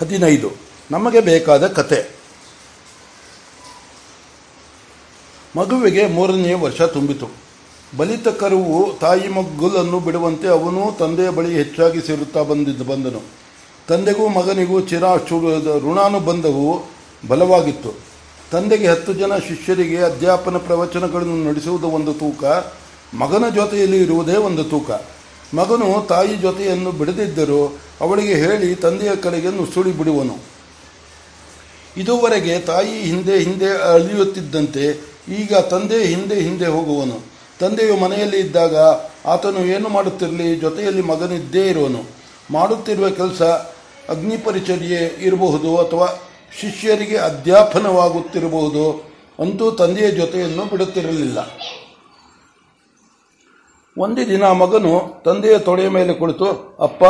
ಹದಿನೈದು. ನಮಗೆ ಬೇಕಾದ ಕತೆ. ಮಗುವಿಗೆ ಮೂರನೆಯ ವರ್ಷ ತುಂಬಿತು. ಬಲಿತ ಕರುವು ತಾಯಿ ಮಗ್ಗುಲನ್ನು ಬಿಡುವಂತೆ ಅವನು ತಂದೆಯ ಬಳಿ ಹೆಚ್ಚಾಗಿ ಸೇರುತ್ತಾ ಬಂದಿದ್ದು ಬಂದನು. ತಂದೆಗೂ ಮಗನಿಗೂ ಚಿರಾ ಋಣಾನುಬಂಧವು ಬಲವಾಗಿತ್ತು. ತಂದೆಗೆ ಹತ್ತು ಜನ ಶಿಷ್ಯರಿಗೆ ಅಧ್ಯಾಪನ ಪ್ರವಚನಗಳನ್ನು ನಡೆಸುವುದು ಒಂದು ತೂಕ, ಮಗನ ಜೊತೆಯಲ್ಲಿ ಇರುವುದೇ ಒಂದು ತೂಕ. ಮಗನು ತಾಯಿ ಜೊತೆಯನ್ನು ಬಿಡದಿದ್ದರೂ ಅವಳಿಗೆ ಹೇಳಿ ತಂದೆಯ ಕಡೆಗೆ ನುಸುಳಿ ಬಿಡುವನು. ಇದುವರೆಗೆ ತಾಯಿ ಹಿಂದೆ ಹಿಂದೆ ಅಳಿಯುತ್ತಿದ್ದಂತೆ ಈಗ ತಂದೆ ಹಿಂದೆ ಹಿಂದೆ ಹೋಗುವನು. ತಂದೆಯು ಮನೆಯಲ್ಲಿ ಇದ್ದಾಗ ಆತನು ಏನು ಮಾಡುತ್ತಿರಲಿ ಜೊತೆಯಲ್ಲಿ ಮಗನಿದ್ದೇ ಇರುವನು ಮಾಡುತ್ತಿರುವ ಕೆಲಸ ಅಗ್ನಿ ಪರಿಚರ್ಯೆ ಇರಬಹುದು ಅಥವಾ ಶಿಷ್ಯರಿಗೆ ಅಧ್ಯಾಪನವಾಗುತ್ತಿರಬಹುದು. ಅಂತೂ ತಂದೆಯ ಜೊತೆಯನ್ನು ಬಿಡುತ್ತಿರಲಿಲ್ಲ. ಒಂದೇ ದಿನ ಮಗನು ತಂದೆಯ ತೊಡೆಯ ಮೇಲೆ ಕುಳಿತು, ಅಪ್ಪ,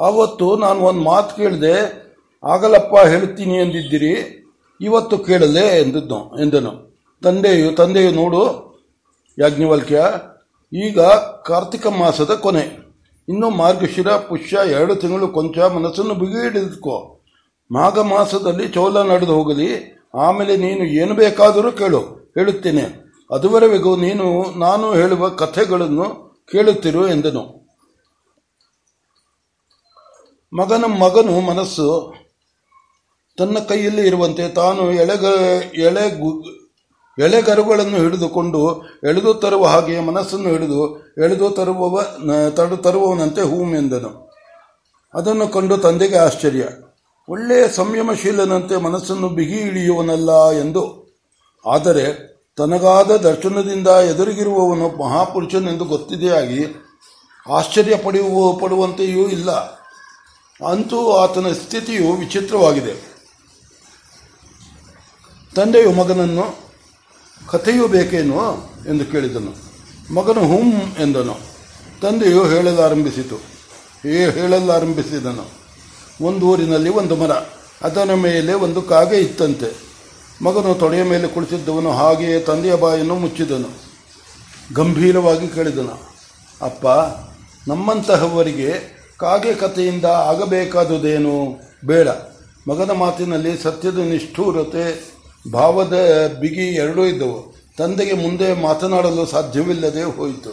ಆವತ್ತು ನಾನು ಒಂದು ಮಾತು ಕೇಳಿದೆ. ಆಗಲಪ್ಪ ಹೇಳುತ್ತೀನಿ ಎಂದಿದ್ದೀರಿ? ಇವತ್ತು ಕೇಳಲೆ ಎಂದದ್ದು ಎಂದನು. ತಂದೆಯು ತಂದೆಯು ನೋಡು, ಯಾಜ್ಞವಲ್ಕ್ಯ, ಈಗ ಕಾರ್ತಿಕ ಮಾಸದ ಕೊನೆ. ಇನ್ನು ಮಾರ್ಗಶಿರ, ಪುಷ್ಯ ಎರಡು ತಿಂಗಳು ಕೊಂಚ ಮನಸ್ಸನ್ನು ಬಿಗಿ ಹಿಡಿದುಕೋ ಮಾಘ ಮಾಸದಲ್ಲಿ ಚೋಲ ನಡೆದು ಹೋಗಲಿ. ಆಮೇಲೆ ನೀನು ಏನು ಬೇಕಾದರೂ ಕೇಳು. ಹೇಳುತ್ತೇನೆ. ಅದುವರೆಗೂ ನೀನು, ನಾನು ಹೇಳುವ ಕಥೆಗಳನ್ನು ಕೇಳುತ್ತಿರು ಎಂದನು. ಮಗನ ಮಗನು ಮನಸ್ಸು ತನ್ನ ಕೈಯಲ್ಲಿ ಇರುವಂತೆ ತಾನು ಎಳೆಗ ಎಳೆ ಎಳೆಗರುಗಳನ್ನು ಹಿಡಿದುಕೊಂಡು ಎಳೆದು ತರುವ ಹಾಗೆ ಮನಸ್ಸನ್ನು ಹಿಡಿದು ಎಳೆದು ತರುವವ, ತಡು, ತರುವವನಂತೆ ಹೂಮೆಂದನು ಅದನ್ನು ಕಂಡು ತಂದೆಗೆ ಆಶ್ಚರ್ಯ. ಒಳ್ಳೆಯ ಸಂಯಮಶೀಲನಂತೆ ಮನಸ್ಸನ್ನು ಬಿಗಿ ಇಳಿಯುವನಲ್ಲ ಎಂದು. ಆದರೆ ತನಗಾದ ದರ್ಶನದಿಂದ ಎದುರಿಗಿರುವವನು ಮಹಾಪುರುಷನೆಂದು ಗೊತ್ತಿದೆಯಾಗಿ ಆಶ್ಚರ್ಯ ಪಡೆಯುವ ಪಡುವಂತೆಯೂ ಇಲ್ಲ. ಅಂತೂ ಆತನ ಸ್ಥಿತಿಯು ವಿಚಿತ್ರವಾಗಿದೆ. ತಂದೆಯು ಮಗನನ್ನು, ಕಥೆಯು ಬೇಕೇನು? ಎಂದು ಕೇಳಿದನು. ಮಗನು ಹುಂ ಎಂದನು. ತಂದೆಯು ಹೇಳಲಾರಂಭಿಸಿತು. ಏ, ಹೇಳಲಾರಂಭಿಸಿದನು. ಒಂದು ಊರಿನಲ್ಲಿ ಒಂದು ಮರ, ಅದರ ಮೇಲೆ ಒಂದು ಕಾಗೆ ಇತ್ತಂತೆ. ಮಗನು ತೊಡೆಯ ಮೇಲೆ ಕುಳಿತಿದ್ದವನು ಹಾಗೆಯೇ ತಂದೆಯ ಬಾಯನ್ನು ಮುಚ್ಚಿದನು. ಗಂಭೀರವಾಗಿ ಕೇಳಿದನು, ಅಪ್ಪ, ನಮ್ಮಂತಹವರಿಗೆ ಕಾಗೆ ಕಥೆಯಿಂದ ಆಗಬೇಕಾದುದೇನು? ಬೇಡ. ಮಗನ ಮಾತಿನಲ್ಲಿ ಸತ್ಯದ ನಿಷ್ಠೂರತೆ, ಭಾವದ ಬಿಗಿ ಎರಡೂ ಇದ್ದವು. ತಂದೆಗೆ ಮುಂದೆ ಮಾತನಾಡಲು ಸಾಧ್ಯವಿಲ್ಲದೆ ಹೋಯಿತು.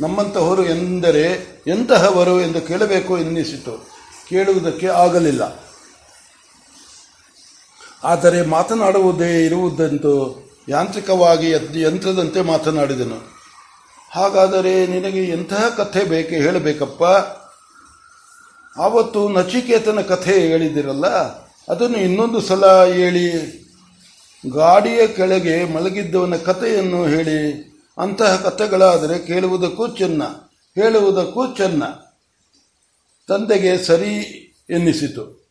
ನಮ್ಮಂತಹವರು ಎಂದರೆ ಎಂತಹವರು ಎಂದು ಕೇಳಬೇಕು ಎನ್ನಿಸಿತು. ಕೇಳುವುದಕ್ಕೆ ಆಗಲಿಲ್ಲ. ಆದರೆ ಮಾತನಾಡುವುದೇ ಇರುವುದಂತೂ ಯಾಂತ್ರಿಕವಾಗಿ ಯಂತ್ರದಂತೆ ಮಾತನಾಡಿದನು. ಹಾಗಾದರೆ ನಿನಗೆ ಎಂತಹ ಕಥೆ ಬೇಕೆ ಹೇಳಬೇಕಪ್ಪ? ಆವತ್ತು ನಚಿಕೇತನ ಕಥೆ ಹೇಳಿದಿರಲ್ಲ, ಅದನ್ನು ಇನ್ನೊಂದು ಸಲ ಹೇಳಿ. ಗಾಡಿಯ ಕೆಳಗೆ ಮಲಗಿದ್ದವನ ಕಥೆಯನ್ನು ಹೇಳಿ. ಅಂತಹ ಕಥೆಗಳಾದರೆ ಕೇಳುವುದಕ್ಕೂ ಚೆನ್ನ, ಹೇಳುವುದಕ್ಕೂ ಚೆನ್ನ. ತಂದೆಗೆ ಸರಿ ಎನ್ನಿಸಿತು.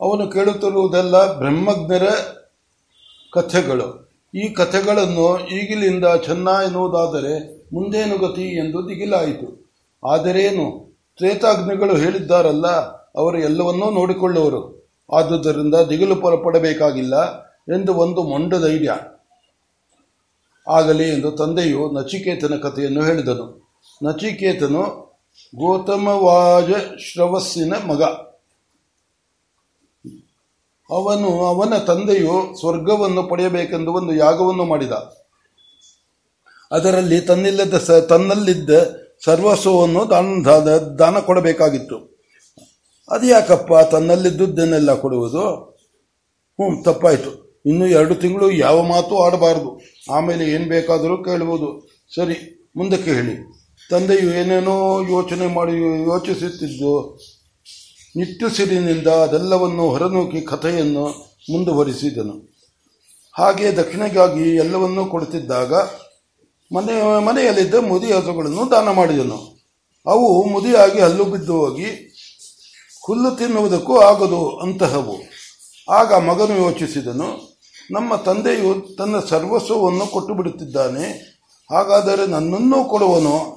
ಅವನು ಕೇಳುತ್ತಿರುವುದೆಲ್ಲ ಬ್ರಹ್ಮಜ್ಞರ ಕಥೆಗಳು. ಈ ಕಥೆಗಳನ್ನು ಈಗಿಲಿಂದ ಚೆನ್ನ ಎನ್ನುವುದಾದರೆ ಮುಂದೇನು ಗತಿ ಎಂದು ದಿಗಿಲಾಯಿತು. ಆದರೇನು? ತ್ರೇತಾಗ್ನಿಗಳು ಹೇಳಿದ್ದಾರಲ್ಲ, ಅವರು ಎಲ್ಲವನ್ನೂ ನೋಡಿಕೊಳ್ಳುವರು. ಆದುದರಿಂದ ದಿಗಿಲು ಪಡಬೇಕಾಗಿಲ್ಲ ಎಂದು ಒಂದು ಮೊಂಡ ಧೈರ್ಯ. ಆಗಲಿ ಎಂದು ತಂದೆಯು ನಚಿಕೇತನ ಕಥೆಯನ್ನು ಹೇಳಿದನು. ನಚಿಕೇತನು ಗೌತಮವಾಜ ಶ್ರವಸ್ಸಿನ ಮಗ. ಅವನು ಅವನ ತಂದೆಯು ಸ್ವರ್ಗವನ್ನು ಪಡೆಯಬೇಕೆಂದು ಒಂದು ಯಾಗವನ್ನು ಮಾಡಿದ. ಅದರಲ್ಲಿ ತನ್ನಿಲ್ಲದ ತನ್ನಲ್ಲಿದ್ದ ಸರ್ವಸ್ವವನ್ನು ದಾನ ದಾನ ಕೊಡಬೇಕಾಗಿತ್ತು. ಅದ್ಯಾಕಪ್ಪ ತನ್ನಲ್ಲಿದ್ದುದನ್ನೆಲ್ಲ ಕೊಡುವುದು? ಹ್ಞೂ, ತಪ್ಪಾಯಿತು. ಇನ್ನು ಎರಡು ತಿಂಗಳು ಯಾವ ಮಾತು ಆಡಬಾರದು. ಆಮೇಲೆ ಏನು ಬೇಕಾದರೂ ಕೇಳಬಹುದು ಸರಿ, ಮುಂದಕ್ಕೆ ಹೇಳಿ. ತಂದೆಯು ಏನೇನೋ ಯೋಚನೆ ಮಾಡಿ ಯೋಚಿಸುತ್ತಿದ್ದು ನಿಟ್ಟುಸಿರಿನಿಂದ ಅದೆಲ್ಲವನ್ನು ಹೊರನೂಕಿ ಕಥೆಯನ್ನು ಮುಂದುವರಿಸಿದನು. ಹಾಗೆ ದಕ್ಷಿಣೆಗಾಗಿ ಎಲ್ಲವನ್ನೂ ಕೊಡುತ್ತಿದ್ದಾಗ ಮನೆ, ಮನೆಯಲ್ಲಿದ್ದ ಮುದಿ ಹಸುಗಳನ್ನು ದಾನ ಮಾಡಿದನು. ಅವು ಮುದಿಯಾಗಿ ಹಲ್ಲು ಬಿದ್ದು ಹೋಗಿ ಹುಲ್ಲು ತಿನ್ನುವುದಕ್ಕೂ ಆಗದು ಅಂತಹವು. ಆಗ ಮಗನು ಯೋಚಿಸಿದನು, ನಮ್ಮ ತಂದೆಯು ತನ್ನ ಸರ್ವಸ್ವವನ್ನು ಕೊಟ್ಟು ಬಿಡುತ್ತಿದ್ದಾನೆ ಹಾಗಾದರೆ ನನ್ನನ್ನೂ ಕೊಡುವನು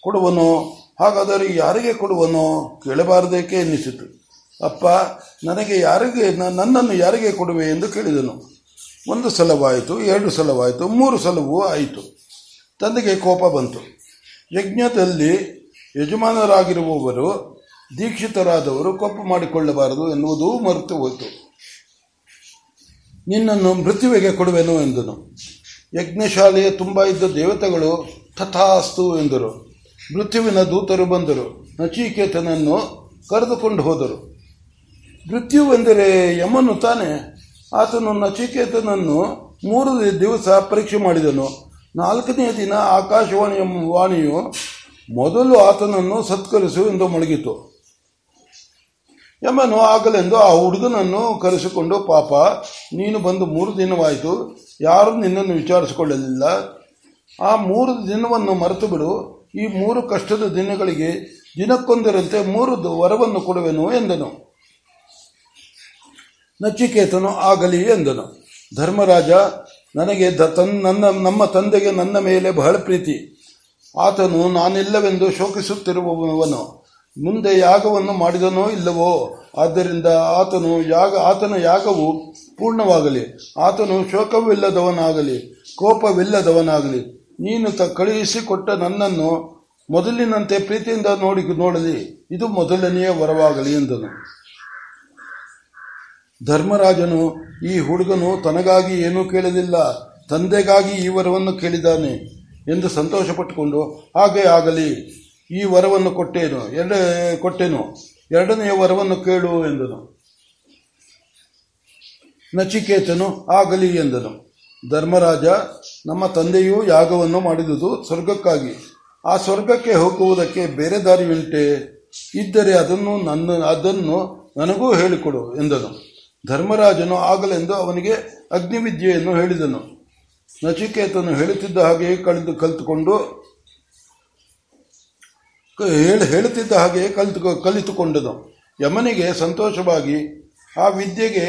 ಕೊಡುವನು? ಹಾಗಾದರೆ ಯಾರಿಗೆ ಕೊಡುವನೋ ಕೇಳಬಾರದೇಕೆ ಎನ್ನಿಸಿತು. ಅಪ್ಪ, ನನಗೆ ಯಾರಿಗೆ ನನ್ನನ್ನು ಯಾರಿಗೆ ಕೊಡುವೆ ಎಂದು ಕೇಳಿದನು. ಒಂದು ಸಲವಾಯಿತು, ಎರಡು ಸಲವಾಯಿತು, ಮೂರು ಸಲವೂ ಆಯಿತು. ತಂದೆಗೆ ಕೋಪ ಬಂತು. ಯಜ್ಞದಲ್ಲಿ ಯಜಮಾನರಾಗಿರುವವರು ದೀಕ್ಷಿತರಾದವರು ಕೋಪ ಮಾಡಿಕೊಳ್ಳಬಾರದು ಎನ್ನುವುದು ಮರೆತು ಹೋಯಿತು. ನಿನ್ನನ್ನು ಮೃತ್ಯುವಿಗೆ ಕೊಡುವೆನು ಎಂದನು. ಯಜ್ಞಶಾಲೆಯ ತುಂಬ ಇದ್ದ ದೇವತೆಗಳು ತಥಾಸ್ತು ಎಂದರು. ಮೃತ್ಯುವಿನ ದೂತರು ಬಂದರು. ನಚಿಕೇತನನ್ನು ಕರೆದುಕೊಂಡು ಹೋದರು. ಮೃತ್ಯುವೆಂದರೆ ಯಮನು ತಾನೆ. ಆತನು ನಚಿಕೇತನನ್ನು ಮೂರು ದಿವಸ ಪರೀಕ್ಷೆ ಮಾಡಿದನು. ನಾಲ್ಕನೆಯ ದಿನ ಆಕಾಶವಾಣಿಯ ವಾಣಿಯು ಮೊದಲು ಆತನನ್ನು ಸತ್ಕರಿಸು ಎಂದು ಮೊಳಗಿತು ಯಮನು ಆಗಲೆಂದು ಆ ಹುಡುಗನನ್ನು ಕರೆಸಿಕೊಂಡು, ಪಾಪ, ನೀನು ಬಂದು ಮೂರು ದಿನವಾಯಿತು. ಯಾರೂ ನಿನ್ನನ್ನು ವಿಚಾರಿಸಿಕೊಳ್ಳಲಿಲ್ಲ. ಆ ಮೂರು ದಿನವನ್ನು ಮರೆತು ಬಿಡು ಈ ಮೂರು ಕಷ್ಟದ ದಿನಗಳಿಗೆ ದಿನಕ್ಕೊಂದರಂತೆ ಮೂರು ವರವನ್ನು ಕೊಡುವೆನು ಎಂದನು. ನಚಿಕೇತನು ಆಗಲಿ ಎಂದನು. ಧರ್ಮರಾಜ, ನನಗೆ ನನ್ನ ನಮ್ಮ ತಂದೆಗೆ ನನ್ನ ಮೇಲೆ ಬಹಳ ಪ್ರೀತಿ. ಆತನು ನಾನಿಲ್ಲವೆಂದು ಶೋಕಿಸುತ್ತಿರುವವನು. ಮುಂದೆ ಯಾಗವನ್ನು ಮಾಡಿದನೋ ಇಲ್ಲವೋ? ಆದ್ದರಿಂದ ಆತನು ಯಾಗ ಆತನ ಯಾಗವು ಪೂರ್ಣವಾಗಲಿ. ಆತನು ಶೋಕವಿಲ್ಲದವನಾಗಲಿ, ಕೋಪವಿಲ್ಲದವನಾಗಲಿ. ನೀನು ತ ಕಳುಹಿಸಿಕೊಟ್ಟ ನನ್ನನ್ನು ಮೊದಲಿನಂತೆ ಪ್ರೀತಿಯಿಂದ ನೋಡಿ ನೋಡಲಿ. ಇದು ಮೊದಲನೆಯ ವರವಾಗಲಿ ಎಂದನು. ಧರ್ಮರಾಜನು ಈ ಹುಡುಗನು ತನಗಾಗಿ ಏನೂ ಕೇಳಲಿಲ್ಲ. ತಂದೆಗಾಗಿ ಈ ವರವನ್ನು ಕೇಳಿದ್ದಾನೆ ಎಂದು ಸಂತೋಷಪಟ್ಟುಕೊಂಡು, ಹಾಗೆ ಆಗಲಿ, ಈ ವರವನ್ನು ಕೊಟ್ಟೇನು, ಎರಡ, ಕೊಟ್ಟೆನು, ಎರಡನೆಯ ವರವನ್ನು ಕೇಳು ಎಂದನು. ನಚಿಕೇತನು ಆಗಲಿ ಎಂದನು. ಧರ್ಮರಾಜ, ನಮ್ಮ ತಂದೆಯೂ ಯಾಗವನ್ನು ಮಾಡಿದುದು ಸ್ವರ್ಗಕ್ಕಾಗಿ. ಆ ಸ್ವರ್ಗಕ್ಕೆ ಹೋಗುವುದಕ್ಕೆ ಬೇರೆ ದಾರಿ ಉಂಟೆ ಇದ್ದರೆ ಅದನ್ನು ನನ್ನ, ಅದನ್ನು ನನಗೂ ಹೇಳಿಕೊಡು ಎಂದನು. ಧರ್ಮರಾಜನು ಆಗಲೆಂದು ಅವನಿಗೆ ಅಗ್ನಿವಿದ್ಯೆಯನ್ನು ಹೇಳಿದನು. ನಚಿಕೇತನು ಹೇಳುತ್ತಿದ್ದ ಹಾಗೆಯೇ ಕಳೆದು ಕಲಿತುಕೊಂಡು ಹೇಳುತ್ತಿದ್ದ ಹಾಗೆಯೇ ಕಲಿತು ಕಲಿತುಕೊಂಡನು. ಯಮನಿಗೆ ಸಂತೋಷವಾಗಿ, ಆ ವಿದ್ಯೆಗೆ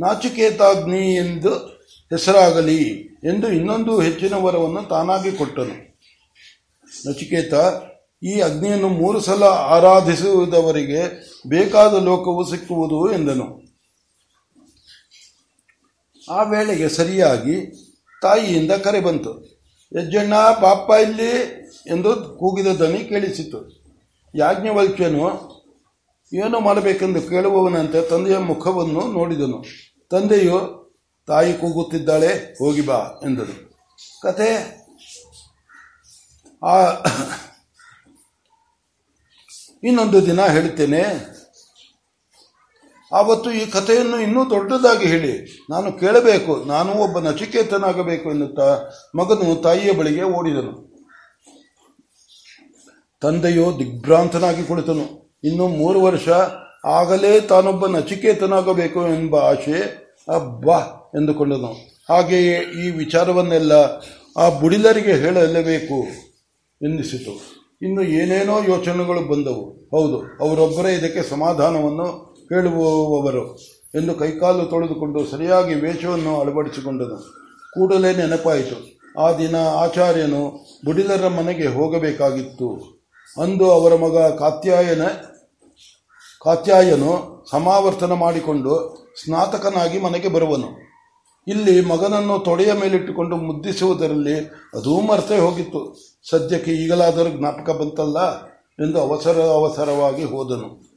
ನಾಚಿಕೇತಾಗ್ನಿ ಎಂದು ಹೆಸರಾಗಲಿ ಎಂದು ಇನ್ನೊಂದು ಹೆಚ್ಚಿನ ವರವನ್ನು ತಾನಾಗಿ ಕೊಟ್ಟನು. ನಚಿಕೇತ, ಈ ಅಗ್ನಿಯನ್ನು ಮೂರು ಸಲ ಆರಾಧಿಸುವುದವರಿಗೆ ಬೇಕಾದ ಲೋಕವು ಸಿಕ್ಕುವುದು ಎಂದನು. ಆ ವೇಳೆಗೆ ಸರಿಯಾಗಿ ತಾಯಿಯಿಂದ ಕರೆ ಬಂತು. ಯಜ್ಜಣ್ಣ, ಪಾಪ ಇಲ್ಲಿ? ಎಂದು ಕೂಗಿದ ದನಿ ಕೇಳಿಸಿತು. ಯಾಜ್ಞವಲ್ಕ್ಯನು, ಏನು ಮಾಡಬೇಕೆಂದು ಕೇಳುವವನಂತೆ ತಂದೆಯ ಮುಖವನ್ನು ನೋಡಿದನು. ತಂದೆಯು ತಾಯಿ ಕೂಗುತ್ತಿದ್ದಾಳೆ, ಹೋಗಿ ಬಾ ಎಂದರು ಕತೆ ಆ ಇನ್ನೊಂದು ದಿನ ಹೇಳ್ತೇನೆ. ಆವತ್ತು ಈ ಕಥೆಯನ್ನು ಇನ್ನೂ ದೊಡ್ಡದಾಗಿ ಹೇಳಿ. ನಾನು ಕೇಳಬೇಕು, ನಾನು ಒಬ್ಬ ನಚಿಕೇತನಾಗಬೇಕು ಎನ್ನುತ್ತಾ ಮಗನು ತಾಯಿಯ ಬಳಿಗೆ ಓಡಿದನು. ತಂದೆಯು ದಿಗ್ಭ್ರಾಂತನಾಗಿ ಕುಳಿತನು. ಇನ್ನು ಮೂರು ವರ್ಷ ಆಗಲೇ ತಾನೊಬ್ಬ ನಚಿಕೇತನಾಗಬೇಕು ಎಂಬ ಆಶೆ, ಅಬ್ಬಾ! ಎಂದುಕೊಂಡನು ಹಾಗೆಯೇ ಈ ವಿಚಾರವನ್ನೆಲ್ಲ ಆ ಬುಡಿಲರಿಗೆ ಹೇಳಲೇಬೇಕು ಎನ್ನಿಸಿತು. ಇನ್ನು ಏನೇನೋ ಯೋಚನೆಗಳು ಬಂದವು. ಹೌದು, ಅವರೊಬ್ಬರೇ ಇದಕ್ಕೆ ಸಮಾಧಾನವನ್ನು ಹೇಳುವವರು ಎಂದು ಕೈಕಾಲು ತೊಳೆದುಕೊಂಡು ಸರಿಯಾಗಿ ವೇಷವನ್ನು ಅಳವಡಿಸಿಕೊಂಡನು. ಕೂಡಲೇ ನೆನಪಾಯಿತು. ಆ ದಿನ ಆಚಾರ್ಯನು ಬುಡಿಲರ ಮನೆಗೆ ಹೋಗಬೇಕಾಗಿತ್ತು. ಅಂದು ಅವರ ಮಗ ಕಾತ್ಯಾಯನ, ಕಾತ್ಯಾಯನು ಸಮಾವರ್ತನ ಮಾಡಿಕೊಂಡು ಸ್ನಾತಕನಾಗಿ ಮನೆಗೆ ಬರುವನು. ಇಲ್ಲಿ ಮಗನನ್ನು ತೊಡೆಯ ಮೇಲಿಟ್ಟುಕೊಂಡು ಮುದ್ದಿಸುವುದರಲ್ಲಿ ಅದೂ ಮರೆತೇ ಹೋಗಿತ್ತು. ಸದ್ಯಕ್ಕೆ ಈಗಲಾದರೂ ಜ್ಞಾಪಕ ಬಂತಲ್ಲ ಎಂದು ಅವಸರ ಅವಸರವಾಗಿ ಹೋದನು.